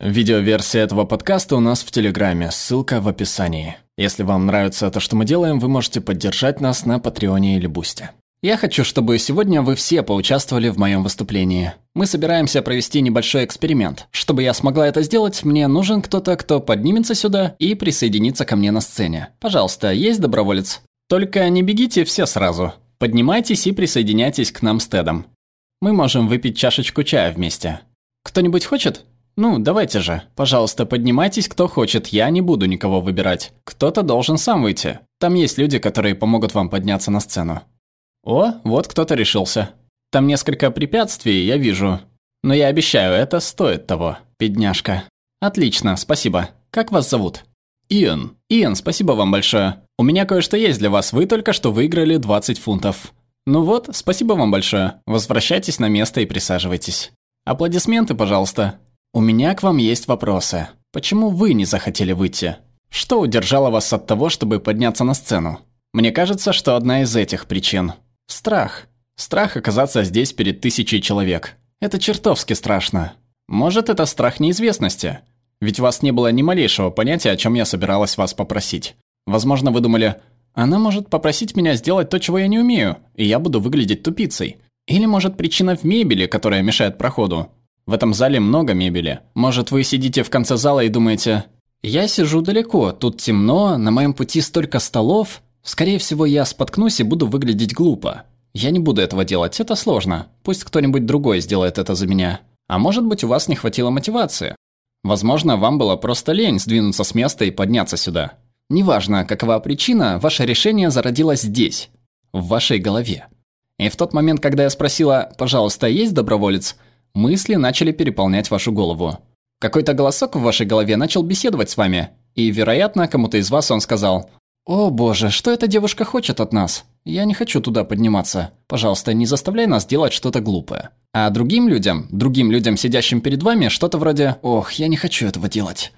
Видеоверсия этого подкаста у нас в Телеграме, ссылка в описании. Если вам нравится то, что мы делаем, вы можете поддержать нас на Патреоне или Бусте. Я хочу, чтобы сегодня вы все поучаствовали в моем выступлении. Мы собираемся провести небольшой эксперимент. Чтобы я смогла это сделать, мне нужен кто-то, кто поднимется сюда и присоединится ко мне на сцене. Пожалуйста, есть доброволец? Только не бегите все сразу. Поднимайтесь и присоединяйтесь к нам с Тедом. Мы можем выпить чашечку чая вместе. Кто-нибудь хочет? Ну, давайте же. Пожалуйста, поднимайтесь, кто хочет. Я не буду никого выбирать. Кто-то должен сам выйти. Там есть люди, которые помогут вам подняться на сцену. О, вот кто-то решился. Там несколько препятствий, я вижу. Но я обещаю, это стоит того, бедняжка. Отлично, спасибо. Как вас зовут? Иэн. Иэн, спасибо вам большое. У меня кое-что есть для вас. Вы только что выиграли 20 фунтов. Ну вот, спасибо вам большое. Возвращайтесь на место и присаживайтесь. Аплодисменты, пожалуйста. У меня к вам есть вопросы. Почему вы не захотели выйти? Что удержало вас от того, чтобы подняться на сцену? Мне кажется, что одна из этих причин. Страх. Страх оказаться здесь перед тысячей человек. Это чертовски страшно. Может, это страх неизвестности? Ведь у вас не было ни малейшего понятия, о чем я собиралась вас попросить. Возможно, вы думали, она может попросить меня сделать то, чего я не умею, и я буду выглядеть тупицей. Или, может, причина в мебели, которая мешает проходу. В этом зале много мебели. Может, вы сидите в конце зала и думаете, «Я сижу далеко, тут темно, на моем пути столько столов. Скорее всего, я споткнусь и буду выглядеть глупо. Я не буду этого делать, это сложно. Пусть кто-нибудь другой сделает это за меня. А может быть, у вас не хватило мотивации. Возможно, вам было просто лень сдвинуться с места и подняться сюда. Неважно, какова причина, ваше решение зародилось здесь, в вашей голове. И в тот момент, когда я спросила «пожалуйста, есть доброволец?», Мысли начали переполнять вашу голову. Какой-то голосок в вашей голове начал беседовать с вами, и, вероятно, кому-то из вас он сказал «О боже, что эта девушка хочет от нас? Я не хочу туда подниматься. Пожалуйста, не заставляй нас делать что-то глупое». А другим людям, другим людям, сидящим перед вами, что-то вроде «Ох, я не хочу этого делать».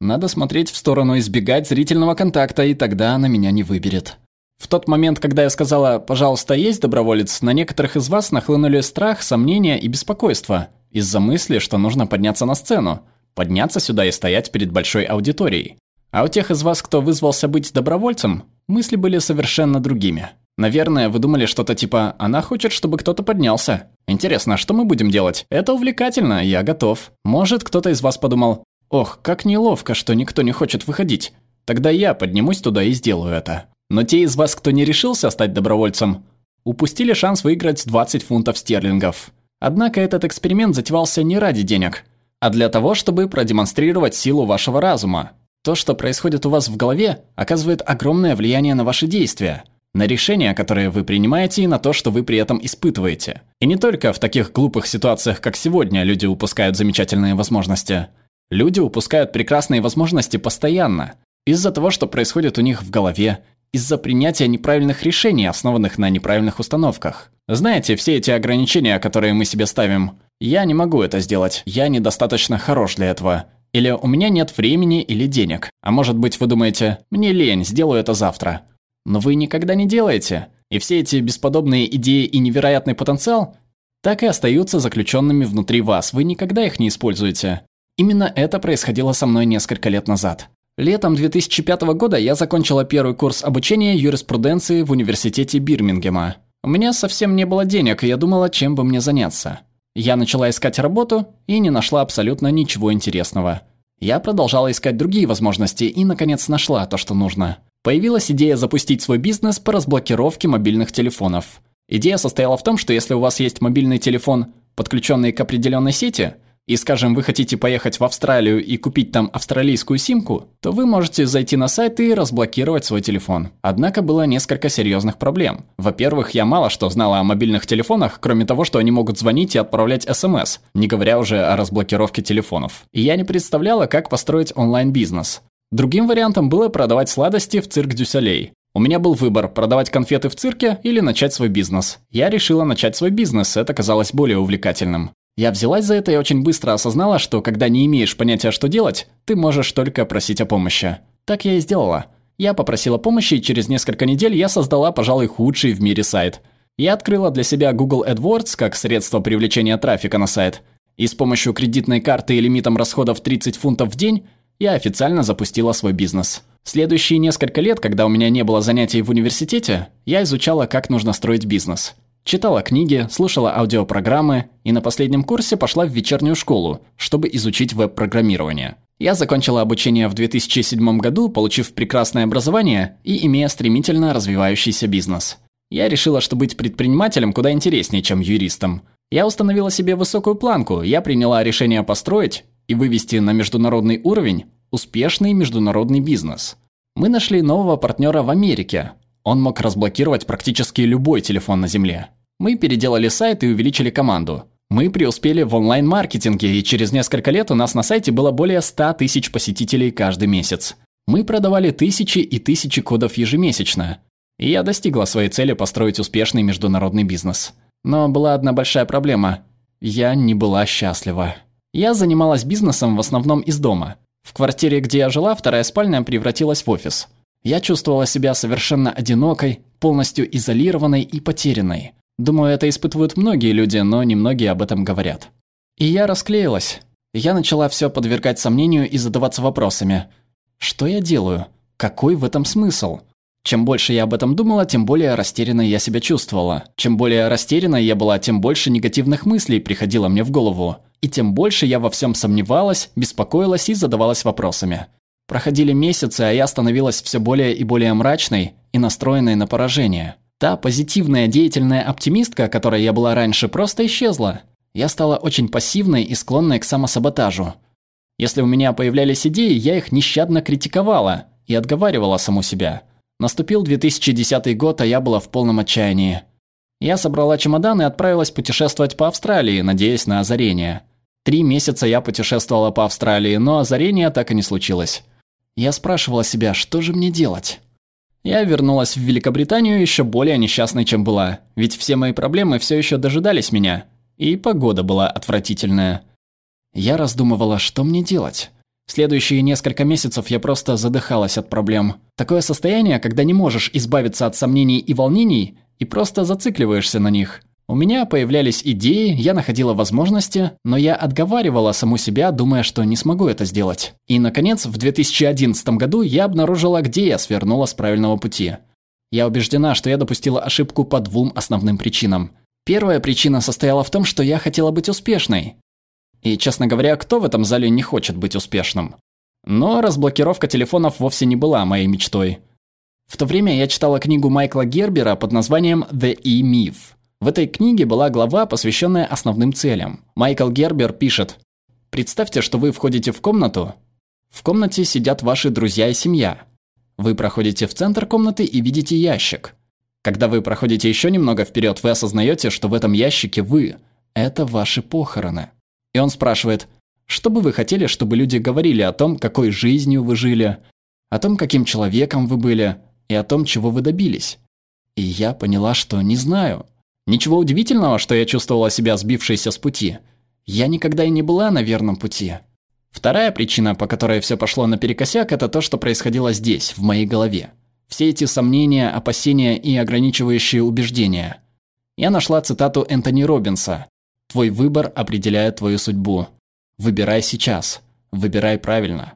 Надо смотреть в сторону, избегать зрительного контакта, и тогда она меня не выберет. В тот момент, когда я сказала «пожалуйста, есть доброволец», на некоторых из вас нахлынули страх, сомнения и беспокойство из-за мысли, что нужно подняться на сцену, подняться сюда и стоять перед большой аудиторией. А у тех из вас, кто вызвался быть добровольцем, мысли были совершенно другими. Наверное, вы думали что-то типа «она хочет, чтобы кто-то поднялся». Интересно, что мы будем делать? Это увлекательно, я готов. Может, кто-то из вас подумал «ох, как неловко, что никто не хочет выходить». Тогда я поднимусь туда и сделаю это. Но те из вас, кто не решился стать добровольцем, упустили шанс выиграть 20 фунтов стерлингов. Однако этот эксперимент затевался не ради денег, а для того, чтобы продемонстрировать силу вашего разума. То, что происходит у вас в голове, оказывает огромное влияние на ваши действия, на решения, которые вы принимаете, и на то, что вы при этом испытываете. И не только в таких глупых ситуациях, как сегодня, люди упускают замечательные возможности. Люди упускают прекрасные возможности постоянно, из-за того, что происходит у них в голове, из-за принятия неправильных решений, основанных на неправильных установках. Знаете, все эти ограничения, которые мы себе ставим, я не могу это сделать, я недостаточно хорош для этого. Или у меня нет времени или денег. А может быть вы думаете, мне лень, сделаю это завтра. Но вы никогда не делаете. И все эти бесподобные идеи и невероятный потенциал так и остаются заключенными внутри вас, вы никогда их не используете. Именно это происходило со мной несколько лет назад. Летом 2005 года я закончила первый курс обучения юриспруденции в университете Бирмингема. У меня совсем не было денег, и я думала, чем бы мне заняться. Я начала искать работу и не нашла абсолютно ничего интересного. Я продолжала искать другие возможности и, наконец, нашла то, что нужно. Появилась идея запустить свой бизнес по разблокировке мобильных телефонов. Идея состояла в том, что если у вас есть мобильный телефон, подключенный к определенной сети, и, скажем, вы хотите поехать в Австралию и купить там австралийскую симку, то вы можете зайти на сайт и разблокировать свой телефон. Однако было несколько серьезных проблем. Во-первых, я мало что знала о мобильных телефонах, кроме того, что они могут звонить и отправлять смс, не говоря уже о разблокировке телефонов. И я не представляла, как построить онлайн-бизнес. Другим вариантом было продавать сладости в цирк Дюсалей. У меня был выбор – продавать конфеты в цирке или начать свой бизнес. Я решила начать свой бизнес, это казалось более увлекательным. Я взялась за это и очень быстро осознала, что когда не имеешь понятия, что делать, ты можешь только просить о помощи. Так я и сделала. Я попросила помощи, и через несколько недель я создала, пожалуй, худший в мире сайт. Я открыла для себя Google AdWords как средство привлечения трафика на сайт. И с помощью кредитной карты и лимитом расходов 30 фунтов в день я официально запустила свой бизнес. Следующие несколько лет, когда у меня не было занятий в университете, я изучала, как нужно строить бизнес. Читала книги, слушала аудиопрограммы и на последнем курсе пошла в вечернюю школу, чтобы изучить веб-программирование. Я закончила обучение в 2007 году, получив прекрасное образование и имея стремительно развивающийся бизнес. Я решила, что быть предпринимателем куда интереснее, чем юристом. Я установила себе высокую планку, я приняла решение построить и вывести на международный уровень успешный международный бизнес. Мы нашли нового партнера в Америке. Он мог разблокировать практически любой телефон на Земле. Мы переделали сайт и увеличили команду. Мы преуспели в онлайн-маркетинге, и через несколько лет у нас на сайте было более 100 тысяч посетителей каждый месяц. Мы продавали тысячи и тысячи кодов ежемесячно. И я достигла своей цели построить успешный международный бизнес. Но была одна большая проблема. Я не была счастлива. Я занималась бизнесом в основном из дома. В квартире, где я жила, вторая спальня превратилась в офис. Я чувствовала себя совершенно одинокой, полностью изолированной и потерянной. Думаю, это испытывают многие люди, но немногие об этом говорят. И я расклеилась. Я начала все подвергать сомнению и задаваться вопросами. Что я делаю? Какой в этом смысл? Чем больше я об этом думала, тем более растерянной я себя чувствовала. Чем более растерянной я была, тем больше негативных мыслей приходило мне в голову. И тем больше я во всем сомневалась, беспокоилась и задавалась вопросами. Проходили месяцы, а я становилась все более и более мрачной и настроенной на поражение. Та позитивная деятельная оптимистка, которой я была раньше, просто исчезла. Я стала очень пассивной и склонной к самосаботажу. Если у меня появлялись идеи, я их нещадно критиковала и отговаривала саму себя. Наступил 2010 год, а я была в полном отчаянии. Я собрала чемодан и отправилась путешествовать по Австралии, надеясь на озарение. Три месяца я путешествовала по Австралии, но озарение так и не случилось. Я спрашивала себя, что же мне делать? Я вернулась в Великобританию еще более несчастной, чем была, ведь все мои проблемы все еще дожидались меня, и погода была отвратительная. Я раздумывала, что мне делать. Следующие несколько месяцев я просто задыхалась от проблем. Такое состояние, когда не можешь избавиться от сомнений и волнений, и просто зацикливаешься на них – у меня появлялись идеи, я находила возможности, но я отговаривала саму себя, думая, что не смогу это сделать. И, наконец, в 2011 году я обнаружила, где я свернула с правильного пути. Я убеждена, что я допустила ошибку по двум основным причинам. Первая причина состояла в том, что я хотела быть успешной. И, честно говоря, кто в этом зале не хочет быть успешным? Но разблокировка телефонов вовсе не была моей мечтой. В то время я читала книгу Майкла Гербера под названием «The E-Myth». В этой книге была глава, посвященная основным целям. Майкл Гербер пишет «Представьте, что вы входите в комнату. В комнате сидят ваши друзья и семья. Вы проходите в центр комнаты и видите ящик. Когда вы проходите еще немного вперед, вы осознаете, что в этом ящике вы. Это ваши похороны. И он спрашивает, что бы вы хотели, чтобы люди говорили о том, какой жизнью вы жили, о том, каким человеком вы были, и о том, чего вы добились. И я поняла, что не знаю. Ничего удивительного, что я чувствовала себя сбившейся с пути. Я никогда и не была на верном пути. Вторая причина, по которой все пошло наперекосяк, это то, что происходило здесь, в моей голове. Все эти сомнения, опасения и ограничивающие убеждения. Я нашла цитату Энтони Робинса. «Твой выбор определяет твою судьбу. Выбирай сейчас. Выбирай правильно».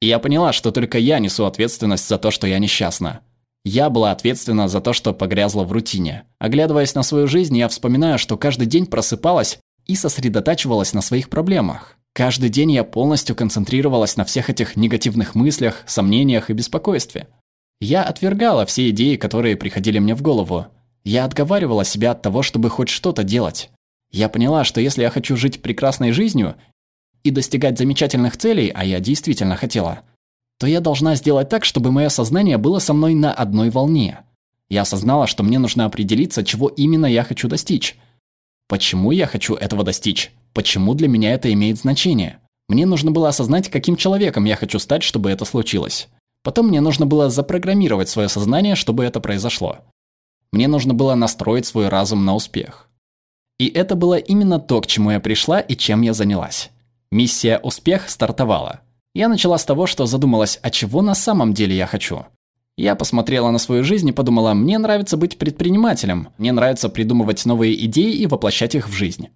И я поняла, что только я несу ответственность за то, что я несчастна. Я была ответственна за то, что погрязла в рутине. Оглядываясь на свою жизнь, я вспоминаю, что каждый день просыпалась и сосредотачивалась на своих проблемах. Каждый день я полностью концентрировалась на всех этих негативных мыслях, сомнениях и беспокойстве. Я отвергала все идеи, которые приходили мне в голову. Я отговаривала себя от того, чтобы хоть что-то делать. Я поняла, что если я хочу жить прекрасной жизнью и достигать замечательных целей, а я действительно хотела – то я должна сделать так, чтобы мое сознание было со мной на одной волне. Я осознала, что мне нужно определиться, чего именно я хочу достичь. Почему я хочу этого достичь? Почему для меня это имеет значение? Мне нужно было осознать, каким человеком я хочу стать, чтобы это случилось. Потом мне нужно было запрограммировать свое сознание, чтобы это произошло. Мне нужно было настроить свой разум на успех. И это было именно то, к чему я пришла и чем я занялась. Миссия «Успех» стартовала. Я начала с того, что задумалась, а чего на самом деле я хочу. Я посмотрела на свою жизнь и подумала, мне нравится быть предпринимателем, мне нравится придумывать новые идеи и воплощать их в жизнь.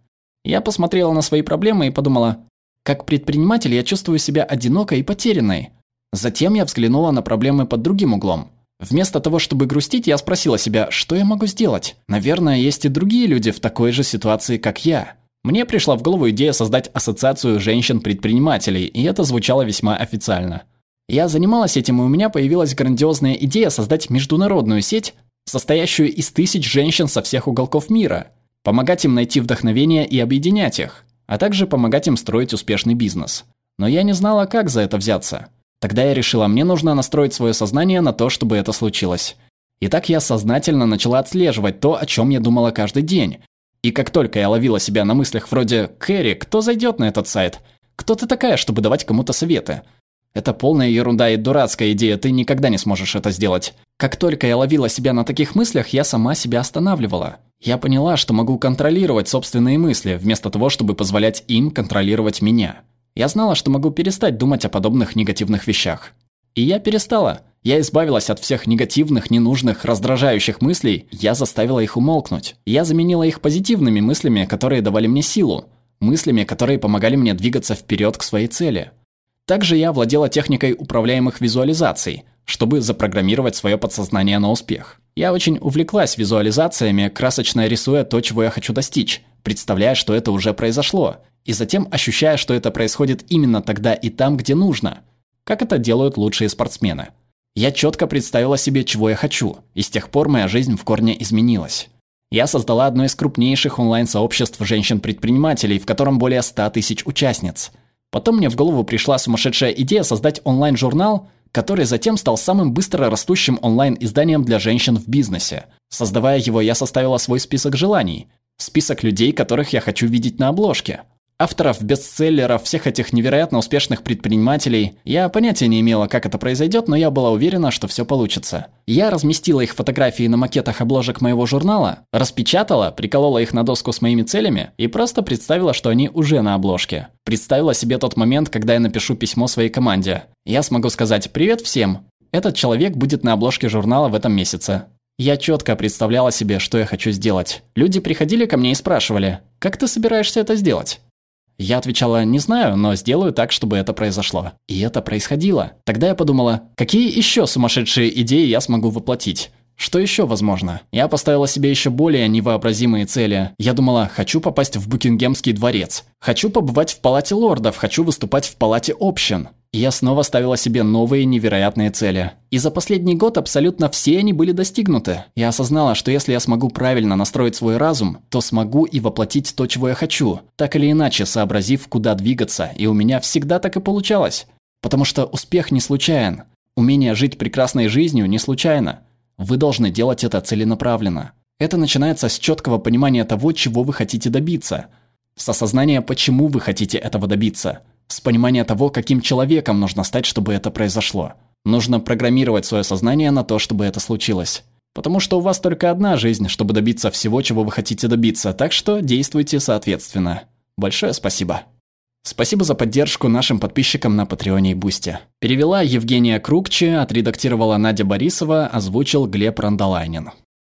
Я посмотрела на свои проблемы и подумала, как предприниматель я чувствую себя одинокой и потерянной. Затем я взглянула на проблемы под другим углом. Вместо того, чтобы грустить, я спросила себя, что я могу сделать? Наверное, есть и другие люди в такой же ситуации, как я. Мне пришла в голову идея создать ассоциацию женщин-предпринимателей, и это звучало весьма официально. Я занималась этим, и у меня появилась грандиозная идея создать международную сеть, состоящую из тысяч женщин со всех уголков мира, помогать им найти вдохновение и объединять их, а также помогать им строить успешный бизнес. Но я не знала, как за это взяться. Тогда я решила, мне нужно настроить свое сознание на то, чтобы это случилось. И так я сознательно начала отслеживать то, о чем я думала каждый день. И как только я ловила себя на мыслях вроде «Кэрри, кто зайдет на этот сайт? Кто ты такая, чтобы давать кому-то советы?» Это полная ерунда и дурацкая идея, ты никогда не сможешь это сделать. Как только я ловила себя на таких мыслях, я сама себя останавливала. Я поняла, что могу контролировать собственные мысли, вместо того, чтобы позволять им контролировать меня. Я знала, что могу перестать думать о подобных негативных вещах. И я перестала. Я избавилась от всех негативных, ненужных, раздражающих мыслей, я заставила их умолкнуть. Я заменила их позитивными мыслями, которые давали мне силу, мыслями, которые помогали мне двигаться вперед к своей цели. Также я владела техникой управляемых визуализаций, чтобы запрограммировать свое подсознание на успех. Я очень увлеклась визуализациями, красочно рисуя то, чего я хочу достичь, представляя, что это уже произошло, и затем ощущая, что это происходит именно тогда и там, где нужно, как это делают лучшие спортсмены. Я четко представила себе, чего я хочу, и с тех пор моя жизнь в корне изменилась. Я создала одно из крупнейших онлайн-сообществ женщин-предпринимателей, в котором более 100 тысяч участниц. Потом мне в голову пришла сумасшедшая идея создать онлайн-журнал, который затем стал самым быстро растущим онлайн-изданием для женщин в бизнесе. Создавая его, я составила свой список желаний. Список людей, которых я хочу видеть на обложке. Авторов бестселлеров, всех этих невероятно успешных предпринимателей. Я понятия не имела, как это произойдет, но я была уверена, что все получится. Я разместила их фотографии на макетах обложек моего журнала, распечатала, приколола их на доску с моими целями и просто представила, что они уже на обложке. Представила себе тот момент, когда я напишу письмо своей команде. Я смогу сказать «Привет всем! Этот человек будет на обложке журнала в этом месяце. Я четко представляла себе, что я хочу сделать. Люди приходили ко мне и спрашивали, как ты собираешься это сделать? Я отвечала, не знаю, но сделаю так, чтобы это произошло. И это происходило. Тогда я подумала, какие еще сумасшедшие идеи я смогу воплотить? Что еще возможно? Я поставила себе еще более невообразимые цели. Я думала, хочу попасть в Букингемский дворец. Хочу побывать в палате лордов, хочу выступать в палате общин. Я снова ставила себе новые невероятные цели. И за последний год абсолютно все они были достигнуты. Я осознала, что если я смогу правильно настроить свой разум, то смогу и воплотить то, чего я хочу, так или иначе сообразив, куда двигаться, и у меня всегда так и получалось. Потому что успех не случайен. Умение жить прекрасной жизнью не случайно. Вы должны делать это целенаправленно. Это начинается с четкого понимания того, чего вы хотите добиться. С осознания, почему вы хотите этого добиться – с понимания того, каким человеком нужно стать, чтобы это произошло. Нужно программировать свое сознание на то, чтобы это случилось. Потому что у вас только одна жизнь, чтобы добиться всего, чего вы хотите добиться, так что действуйте соответственно. Большое спасибо. Спасибо за поддержку нашим подписчикам на Патреоне и Бусте. Перевела Евгения Крукче, отредактировала Надя Борисова, озвучил Глеб Рандолайнин.